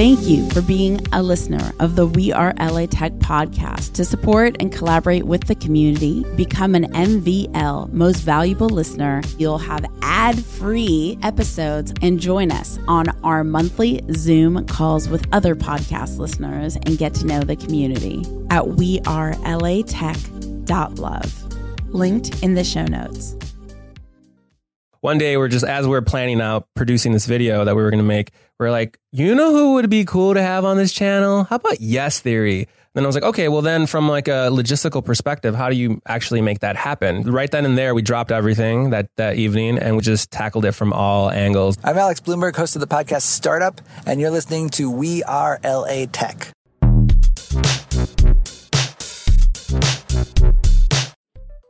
Thank you for being a listener of the We Are LA Tech podcast. To support and collaborate with the community, become an MVL Most Valuable Listener. You'll have ad free episodes and join us on our monthly Zoom calls with other podcast listeners and get to know the community at wearelatech.love. Linked in the show notes one day we're just as we're planning out producing this video that we were going to make we're like you know who would be cool to have on this channel? How about yes theory? Then i was like okay well then from like a logistical perspective how do you actually make that happen? Right then and there we dropped everything that that evening and we just tackled it from all angles. I'm alex Blumberg, host of the podcast startup and you're listening to we are la tech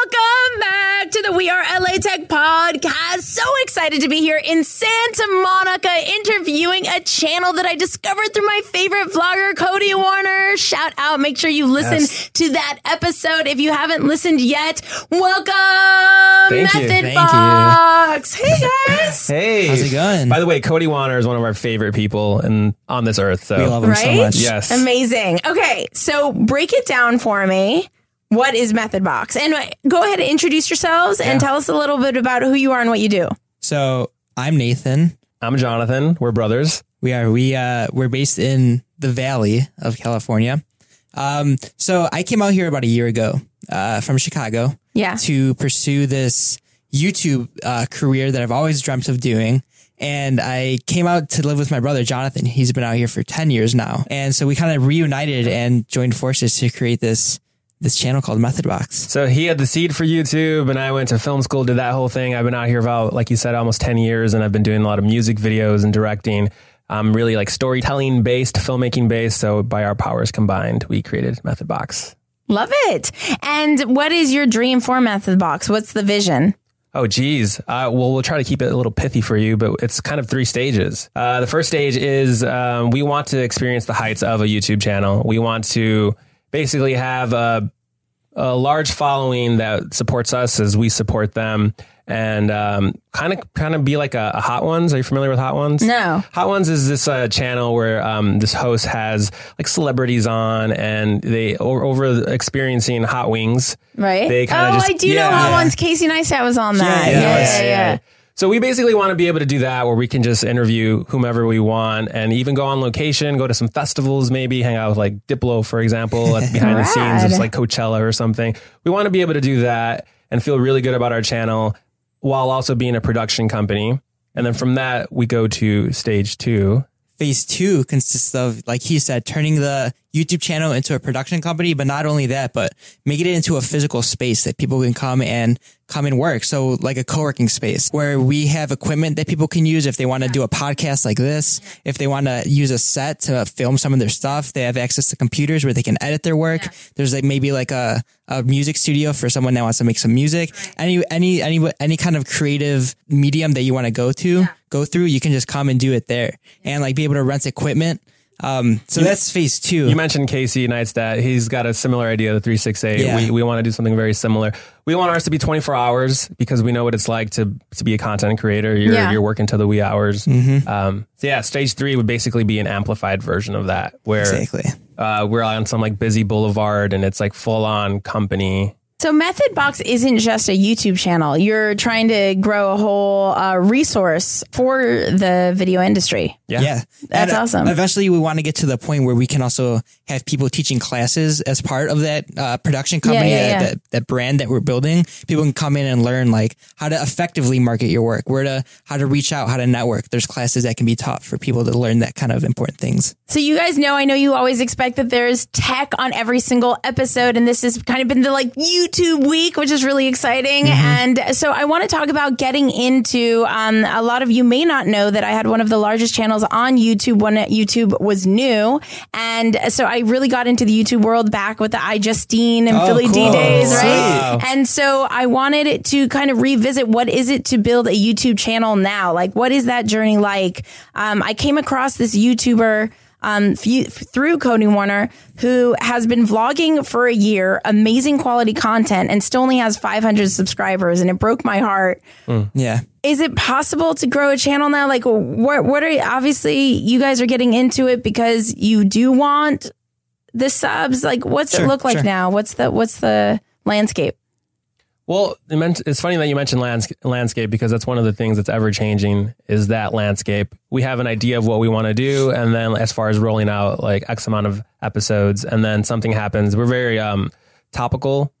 Welcome back to the We Are LA Tech podcast. So excited to be here in Santa Monica interviewing a channel that I discovered through my favorite vlogger, Cody Wanner. Shout out. Make sure you listen yes. to that episode if you haven't listened yet. Welcome, Thank Method you. Box. Hey guys. hey. How's it going? By the way, Cody Wanner is one of our favorite people in, on this earth. So. We love him right? so much. Yes. Amazing. Okay. So break it down for me what is Method Box? And go ahead and introduce yourselves yeah. and tell us a little bit about who you are and what you do. So I'm Nathan. I'm Jonathan. We're brothers. We are. We uh we're based in the Valley of California. Um, so I came out here about a year ago, uh, from Chicago. Yeah. To pursue this YouTube uh, career that I've always dreamt of doing. And I came out to live with my brother, Jonathan. He's been out here for 10 years now. And so we kind of reunited and joined forces to create this this channel called Method Box. So he had the seed for YouTube, and I went to film school, did that whole thing. I've been out here about, like you said, almost 10 years, and I've been doing a lot of music videos and directing. I'm really like storytelling based, filmmaking based. So by our powers combined, we created Method Box. Love it. And what is your dream for Method Box? What's the vision? Oh, geez. Uh, well, we'll try to keep it a little pithy for you, but it's kind of three stages. Uh, the first stage is um, we want to experience the heights of a YouTube channel. We want to basically have a, a large following that supports us as we support them and um, kind of kind of be like a, a, Hot Ones. Are you familiar with Hot Ones? No. Hot Ones is this uh, channel where um, this host has like celebrities on, and they over, over experiencing hot wings. Right. They kind of oh, just, I do yeah, know Hot yeah. Ones. Casey Neistat was on that. Yeah, yeah, yeah. So we basically want to be able to do that where we can just interview whomever we want and even go on location, go to some festivals, maybe hang out with like Diplo, for example, behind the scenes of like Coachella or something. We want to be able to do that and feel really good about our channel while also being a production company. And then from that, we go to stage two. Phase two consists of, like he said, turning the YouTube channel into a production company, but not only that, but making it into a physical space that people can come and come and work. So like a co-working space where we have equipment that people can use if they want to do a podcast like this, if they want to use a set to film some of their stuff, they have access to computers where they can edit their work. Yeah. There's like maybe like a, a music studio for someone that wants to make some music. Any, any, any, any kind of creative medium that you want to go to, yeah. Go through, you can just come and do it there and like be able to rent equipment um, so you, that's phase two. You mentioned Casey Neistat. He's got a similar idea, the 368. Yeah. We, we want to do something very similar. We want ours to be 24 hours because we know what it's like to, to be a content creator. You're, yeah. you're working to the wee hours. Mm-hmm. Um, so yeah, stage three would basically be an amplified version of that where exactly. uh, we're on some like busy boulevard and it's like full on company so Method Box isn't just a YouTube channel. You're trying to grow a whole uh, resource for the video industry. Yeah. yeah. That's and, uh, awesome. Eventually we want to get to the point where we can also have people teaching classes as part of that uh, production company, yeah, yeah, that, that, that, brand that we're building. People can come in and learn like how to effectively market your work, where to, how to reach out, how to network. There's classes that can be taught for people to learn that kind of important things. So you guys know, I know you always expect that there's tech on every single episode. And this has kind of been the like YouTube YouTube week, which is really exciting. Mm-hmm. And so I want to talk about getting into, um, a lot of you may not know that I had one of the largest channels on YouTube when YouTube was new. And so I I really got into the YouTube world back with the iJustine and Oh, Philly D days, right? Wow. And so I wanted to kind of revisit what is it to build a YouTube channel now? Like, what is that journey like? Um, I came across this YouTuber um, few, through Cody Wanner who has been vlogging for a year, amazing quality content, and still only has 500 subscribers. And it broke my heart. Yeah. Is it possible to grow a channel now? Like, what, what are obviously you guys are getting into it because you do want the subs? Like, what's it look like sure. now? What's the, what's the landscape? Well, it's funny that you mentioned lands, landscape because that's one of the things that's ever changing is that landscape. We have an idea of what we want to do, and then as far as rolling out like X amount of episodes, and then something happens. We're very um, topical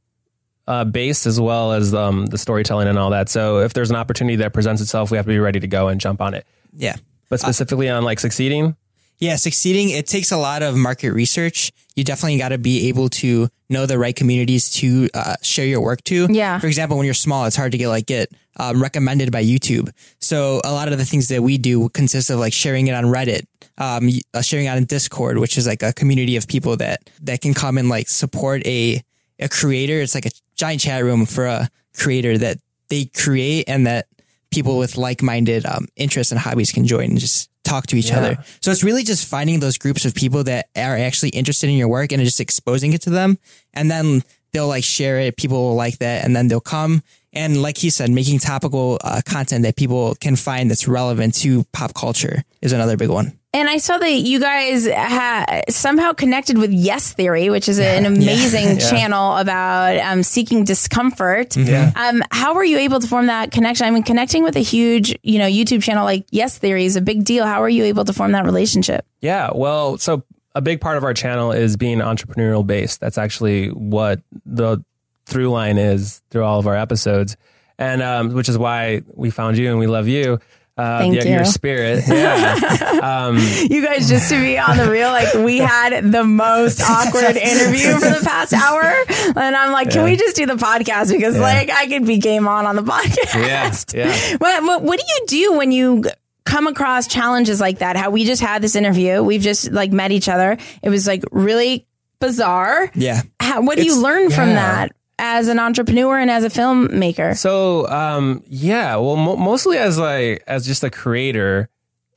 uh, based as well as um, the storytelling and all that. So if there's an opportunity that presents itself, we have to be ready to go and jump on it. Yeah. But specifically on like succeeding, Yeah, succeeding, it takes a lot of market research. You definitely got to be able to know the right communities to uh, share your work to. Yeah. For example, when you're small, it's hard to get like get um, recommended by YouTube. So a lot of the things that we do consist of like sharing it on Reddit, um, uh, sharing it on Discord, which is like a community of people that that can come and like support a a creator. It's like a giant chat room for a creator that they create and that people with like-minded um, interests and hobbies can join and just talk to each Yeah. other. So it's really just finding those groups of people that are actually interested in your work and just exposing it to them. And then they'll like share it. People will like that. And then they'll come. And like he said, making topical uh, content that people can find that's relevant to pop culture is another big one. And I saw that you guys ha- somehow connected with Yes Theory, which is an amazing channel about um, seeking discomfort. Yeah. Um, how were you able to form that connection? I mean, connecting with a huge, you know, YouTube channel like Yes Theory is a big deal. How are you able to form that relationship? Yeah, well, so a big part of our channel is being entrepreneurial based. That's actually what the through line is through all of our episodes, and um, which is why we found you and we love you. Uh, Thank your, you. your spirit. Yeah. um, You guys, just to be on the real, like we had the most awkward interview for the past hour, and I'm like, can we just do the podcast because like I could be game on on the podcast. yeah. Yeah. What, what what do you do when you come across challenges like that? How we just had this interview, we've just like met each other. It was like really bizarre. Yeah. How, what do you It's- learn from that as an entrepreneur and as a filmmaker? So um, yeah, well, mo- mostly as like as just a creator,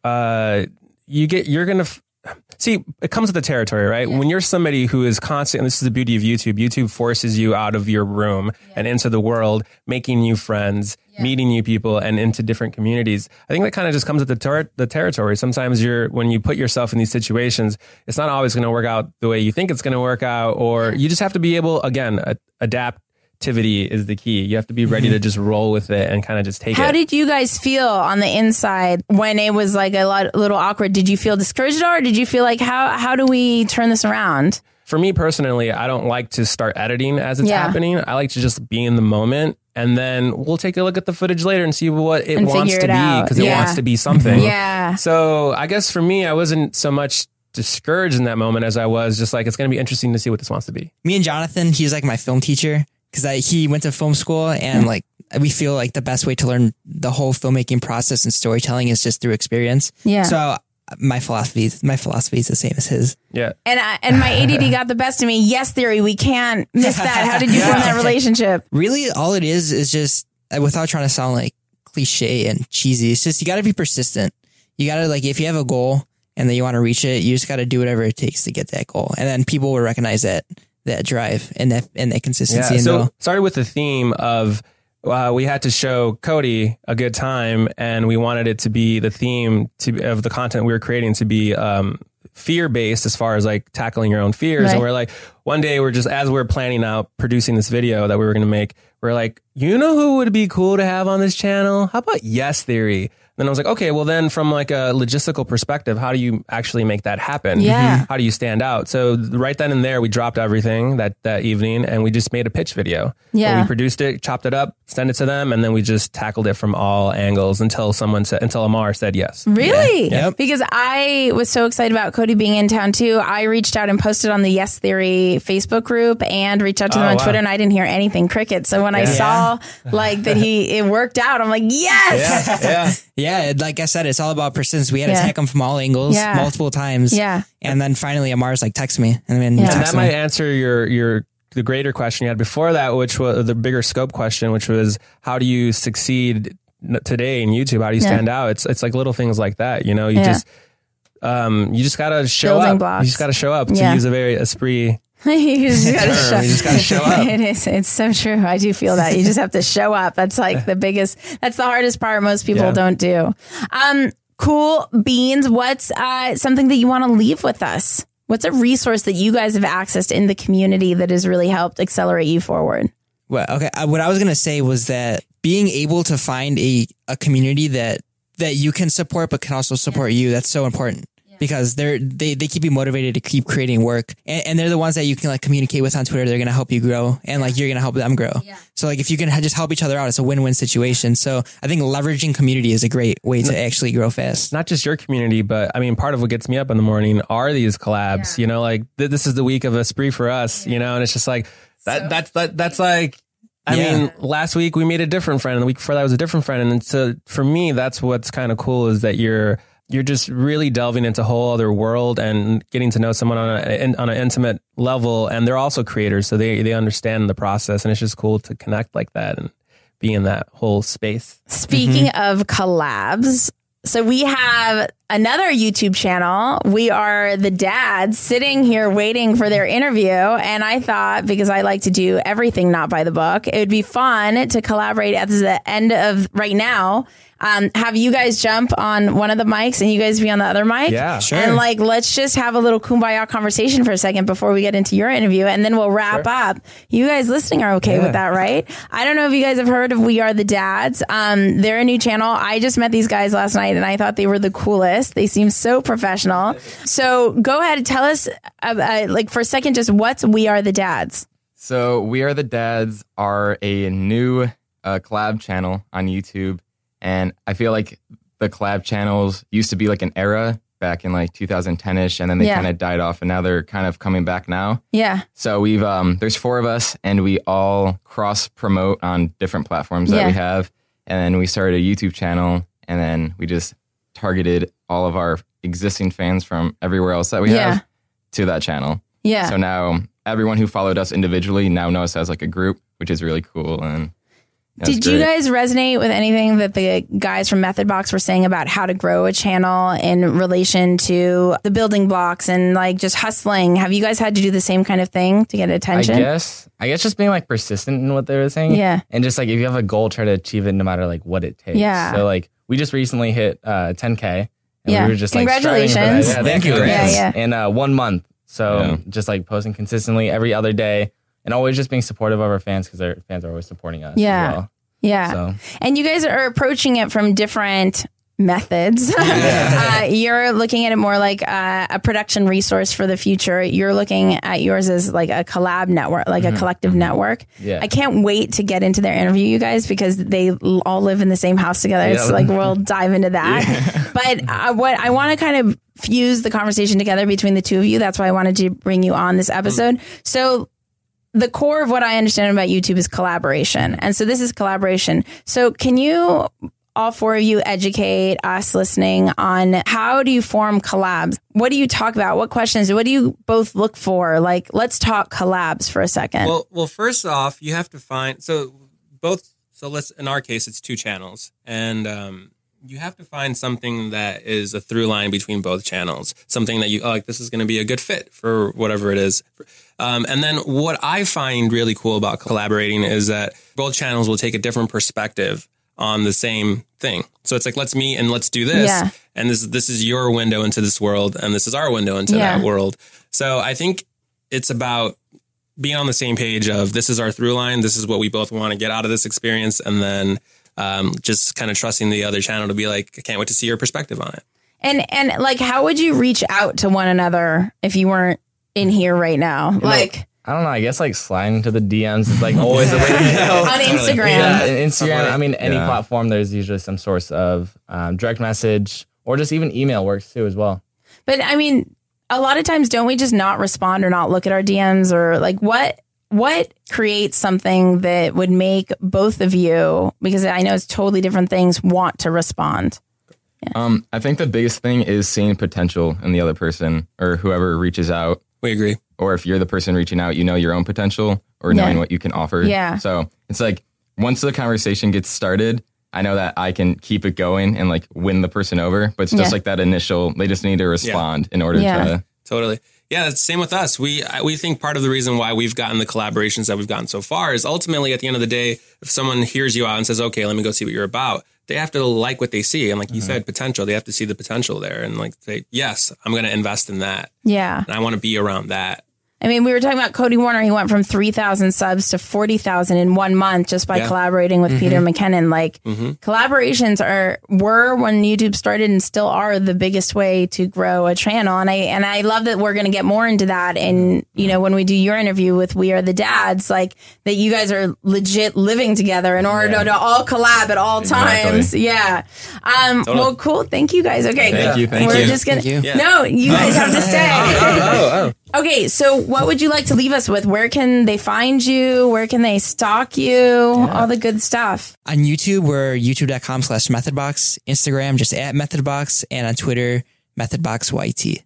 uh, you get you're gonna. F- See, it comes with the territory, right? When you're somebody who is constant, and this is the beauty of YouTube, YouTube forces you out of your room and into the world, making new friends, meeting new people, and into different communities. I think that kind of just comes with the, ter- the territory. Sometimes you're, when you put yourself in these situations, it's not always going to work out the way you think it's going to work out, or you just have to be able, again, a- adaptivity is the key. You have to be ready to mm-hmm. just roll with it and kind of just take How it. How did you guys feel on the inside when it was like a lot, little awkward? Did you feel discouraged or did you feel like how how do we turn this around? for me personally, I don't like to start editing as it's Yeah. happening. I like to just be in the moment and then we'll take a look at the footage later and see what it And wants figure to it be out. because it wants to be something. Yeah. So I guess for me, I wasn't so much discouraged in that moment as I was just like, it's going to be interesting to see what this wants to be. Me and Jonathan, he's like my film teacher because he went to film school and like we feel like the best way to learn the whole filmmaking process and storytelling is just through experience. Yeah. So my philosophy, my philosophy is the same as his. Yeah. And I, and my ADD got the best of me. Yes, theory. We can't miss that. How did you form that relationship? Really, all it is is just uh, without trying to sound like cliche and cheesy. It's just you got to be persistent. You got to like if you have a goal and then you want to reach it, you just got to do whatever it takes to get that goal, and then people will recognize that that drive and that and that consistency. Yeah. and So they'll- started with the theme of uh, we had to show Cody a good time, and we wanted it to be the theme to of the content we were creating to be um, fear based as far as like tackling your own fears. Right. And we're like, one day we're just as we're planning out producing this video that we were going to make, we're like, you know who would be cool to have on this channel? How about Yes Theory? Then I was like, okay, well then from like a logistical perspective, how do you actually make that happen? Yeah. Mm-hmm. How do you stand out? So right then and there, we dropped everything that that evening and we just made a pitch video. Yeah. Where we produced it, chopped it up, sent it to them, and then we just tackled it from all angles until someone said, until Ammar said yes. Really? Yep. Because I was so excited about Cody being in town too. I reached out and posted on the Yes Theory Facebook group and reached out to them Oh, on wow. Twitter and I didn't hear anything cricket. So when I saw like that he it worked out, I'm like, yes. Yeah. Yeah, it- like I said, it's all about persistence. We had to Yeah. attack him from all angles Yeah. multiple times. Yeah. And then finally Ammar's like, text me. And then Yeah. And that me. might answer your your the greater question you had before that, which was the bigger scope question, which was how do you succeed today in YouTube? How do you Yeah. stand out? It's it's like little things like that, you know. You Yeah. just um you just gotta show Building up. blocks. You just gotta show up to Yeah. use a very Espree. you just gotta show, just gotta show up. It is. It's so true. I do feel that you just have to show up. That's like the biggest. That's the hardest part. Most people Yeah. don't do. Um, cool beans. What's uh, something that you want to leave with us? What's a resource that you guys have accessed in the community that has really helped accelerate you forward? Well, okay. uh, What I was gonna say was that being able to find a, a community that that you can support but can also support you that's so important because they're they, they keep you motivated to keep creating work and, and they're the ones that you can like communicate with on Twitter. They're gonna help you grow and like you're gonna help them grow. So like if you can ha- just help each other out, it's a win win situation. So I think leveraging community is a great way to actually grow fast. Not just your community, but I mean, part of what gets me up in the morning are these collabs. You know, like th- this is the week of Espree for us. You know, and it's just like that. That's that. That's like. I Yeah. mean, last week we made a different friend, and the week before that was a different friend. And so for me, that's what's kind of cool is that you're you're just really delving into a whole other world and getting to know someone on a, on an intimate level. And they're also creators, so they they understand the process, and it's just cool to connect like that and be in that whole space. Speaking mm-hmm. of collabs, so we have another YouTube channel. We are the dads sitting here waiting for their interview. And I thought, because I like to do everything not by the book, it would be fun to collaborate at the end of right now. Um, have you guys jump on one of the mics and you guys be on the other mic? Yeah. Sure. And like, let's just have a little kumbaya conversation for a second before we get into your interview, and then we'll wrap up. You guys listening are okay with that, right? I don't know if you guys have heard of We Are the Dads. Um, they're a new channel. I just met these guys last night, and I thought they were the coolest. They seem so professional. So go ahead and tell us, uh, uh, like for a second, just what's We Are the Dads. So we are the dads are a new uh, collab channel on YouTube, and I feel like the collab channels used to be like an era back in like 2010ish, and then they Yeah. kind of died off, and now they're kind of coming back now. Yeah, So we've um, there's four of us, and we all cross promote on different platforms that Yeah. we have, and then we started a YouTube channel, and then we just targeted all of our existing fans from everywhere else that we Yeah. have to that channel. yeah. So now everyone who followed us individually now knows us as like a group, which is really cool. And Did you guys resonate with anything that the guys from Method Box were saying about how to grow a channel in relation to the building blocks and like just hustling? Have you guys had to do the same kind of thing to get I attention? guess. I guess just being like persistent in what they were saying. Yeah. And just like if you have a goal, try to achieve it no matter like what it takes. Yeah. So like we just recently hit uh 10k. And Yeah. we were just like striving for that. Congratulations. Yeah, thank you. Yeah, yeah. In uh, one month. So Yeah. just like posting consistently every other day and always just being supportive of our fans because our fans are always supporting us. Yeah. As well. Yeah. So And you guys are approaching it from different methods. uh, you're looking at it more like uh, a production resource for the future. You're looking at yours as like a collab network, like a collective network. Mm-hmm. Yeah. I can't wait to get into their interview, you guys, because they all live in the same house together. It's Yeah. like we'll dive into that. But uh, what I want to kind of fuse the conversation together between the two of you. That's why I wanted to bring you on this episode. So the core of what I understand about YouTube is collaboration. And so this is collaboration. So can you all four of you educate us listening on how do you form collabs? What do you talk about? What questions? What do you both look for? Like, let's talk collabs for a second. Well, well, first off, you have to find so both. So let's in our case, it's two channels, and um, you have to find something that is a through line between both channels. Something that you oh, like. This is going to be a good fit for whatever it is. Um, and then what I find really cool about collaborating is that both channels will take a different perspective on the same thing. So it's like let's meet and let's do this. Yeah. And this this is your window into this world, and this is our window into Yeah. that world. So I think it's about being on the same page of this is our through line, this is what we both want to get out of this experience, and then um, just kind of trusting the other channel to be like, I can't wait to see your perspective on it. and and like, how would you reach out to one another if you weren't in here right now? Like I don't know. I guess like sliding to the DMs is like always a way to go. on Instagram. Yeah, Instagram. I mean, any Yeah. platform. There's usually some source of um, direct message or just even email works too as well. But I mean, a lot of times don't we just not respond or not look at our DMs or like what what creates something that would make both of you because I know it's totally different things want to respond? Um, I think the biggest thing is seeing potential in the other person or whoever reaches out. We agree. Or if you're the person reaching out, you know your own potential or Yeah. knowing what you can offer. Yeah. So it's like once the conversation gets started, I know that I can keep it going and like win the person over. But it's just Yeah. like that initial, they just need to respond in order Yeah. to. Totally. Yeah, it's same with us. We we think part of the reason why we've gotten the collaborations that we've gotten so far is ultimately at the end of the day, if someone hears you out and says, "Okay, let me go see what you're about," they have to like what they see, and like you mm-hmm. said, potential. They have to see the potential there, and like say, "Yes, I'm going to invest in that, Yeah. and I want to be around that." I mean, we were talking about Cody Wanner. He went from 3,000 subs to 40,000 in one month just by Yeah. collaborating with Peter McKinnon. Like, Mhm. collaborations are, were when YouTube started and still are the biggest way to grow a channel. And I, and I love that we're going to get more into that. And, you know, when we do your interview with We Are the Dads, like that you guys are legit living together in order to, to all collab at all Exactly. times. Yeah. Um, Totally. well, cool. Thank you guys. Okay. Thank you, thank we're you. just going to, you. no, you guys have to stay. Oh, oh, Okay, so what would you like to leave us with? Where can they find you? Where can they stalk you? All the good stuff. On YouTube, we're youtube.com slash methodbox. Instagram, just at methodbox. And on Twitter, methodboxyt.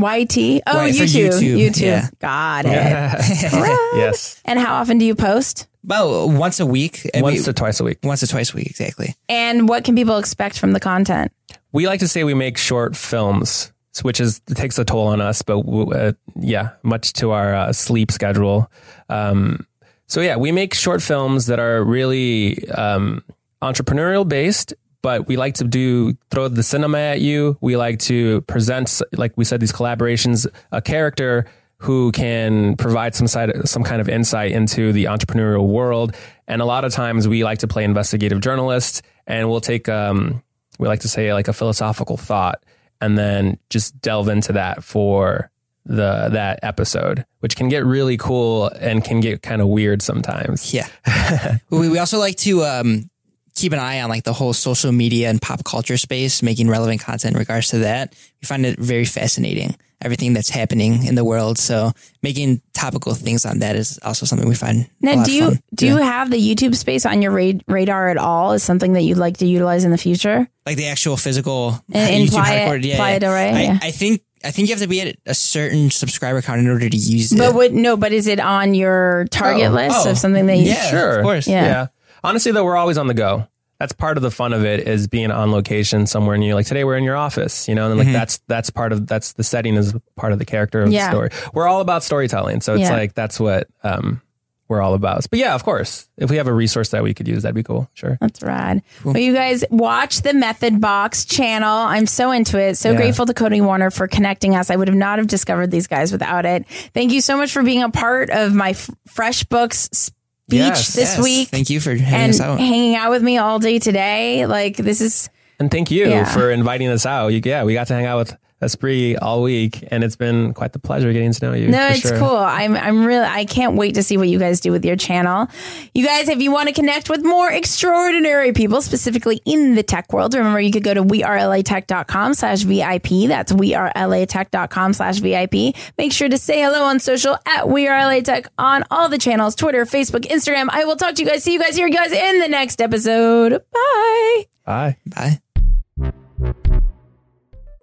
YT? Oh, Why- for YouTube. YouTube, YouTube. yeah. Got it. yes. And how often do you post? About once a week. I Once mean, to twice a week. once or twice a week, exactly. And what can people expect from the content? We like to say we make short films, which is takes a toll on us, but uh, yeah, much to our uh, sleep schedule. Um, so yeah, we make short films that are really um, entrepreneurial based, but we like to do throw the cinema at you. We like to present, like we said, these collaborations, a character who can provide some side, some kind of insight into the entrepreneurial world. And a lot of times we like to play investigative journalists, and we'll take um, we like to say like a philosophical thought, and then just delve into that for the that episode, which can get really cool and can get kind of weird sometimes. Yeah. we, we also like to um, keep an eye on like the whole social media and pop culture space, making relevant content in regards to that. We find it very fascinating, everything that's happening in the world. So making topical things on that is also something we find. a Now, lot do of you fun do you have the YouTube space on your ra- radar at all? Is something that you'd like to utilize in the future? like the actual physical In- in YouTube Playa- headquarters? Yeah, Playa yeah. Rey, I, yeah. I think I think you have to be at a certain subscriber count in order to use it. But what? No, but is it on your target Oh, list oh, of something that you? yeah, Sure. of course. Yeah. Yeah. Honestly, though, we're always on the go. That's part of the fun of it is being on location somewhere new. Like today, we're in your office, you know, and like that's that's part of that's the setting is part of the character of Yeah. the story. We're all about storytelling, so it's Yeah. like that's what um, we're all about. But yeah, of course, if we have a resource that we could use, that'd be cool. Sure. That's rad. Well, you guys watch the Method Box channel. I'm so into it. So Yeah. grateful to Cody Wanner for connecting us. I would have not have discovered these guys without it. Thank you so much for being a part of my f- Fresh Books speech Yes, this Yes. week Thank you for having and us out. hanging out with me all day today. Like this is And thank you Yeah. for inviting us out. You, yeah, we got to hang out with Espree all week, and it's been quite the pleasure getting to know you. No, it's sure. cool. I'm I'm really I can't wait to see what you guys do with your channel. You guys, if you want to connect with more extraordinary people, specifically in the tech world, remember you could go to wearelatech.com slash VIP. That's wearelatech.com slash VIP. Make sure to say hello on social at wearelatech on all the channels, Twitter, Facebook, Instagram. I will talk to you guys. See you guys, hear you guys in the next episode. Bye. Bye. Bye.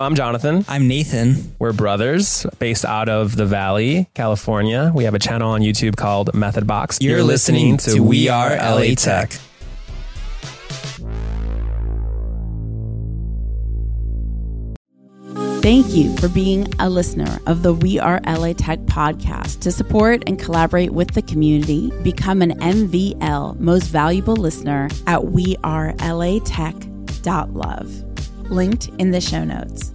I'm Jonathan. I'm Nathan. We're brothers based out of the Valley, California. We have a channel on YouTube called Method Box. You're listening to We Are LA Tech. Thank you for being a listener of the We Are LA Tech podcast. To support and collaborate with the community, become an MVL most valuable listener at wearelatech.love. Linked in the show notes.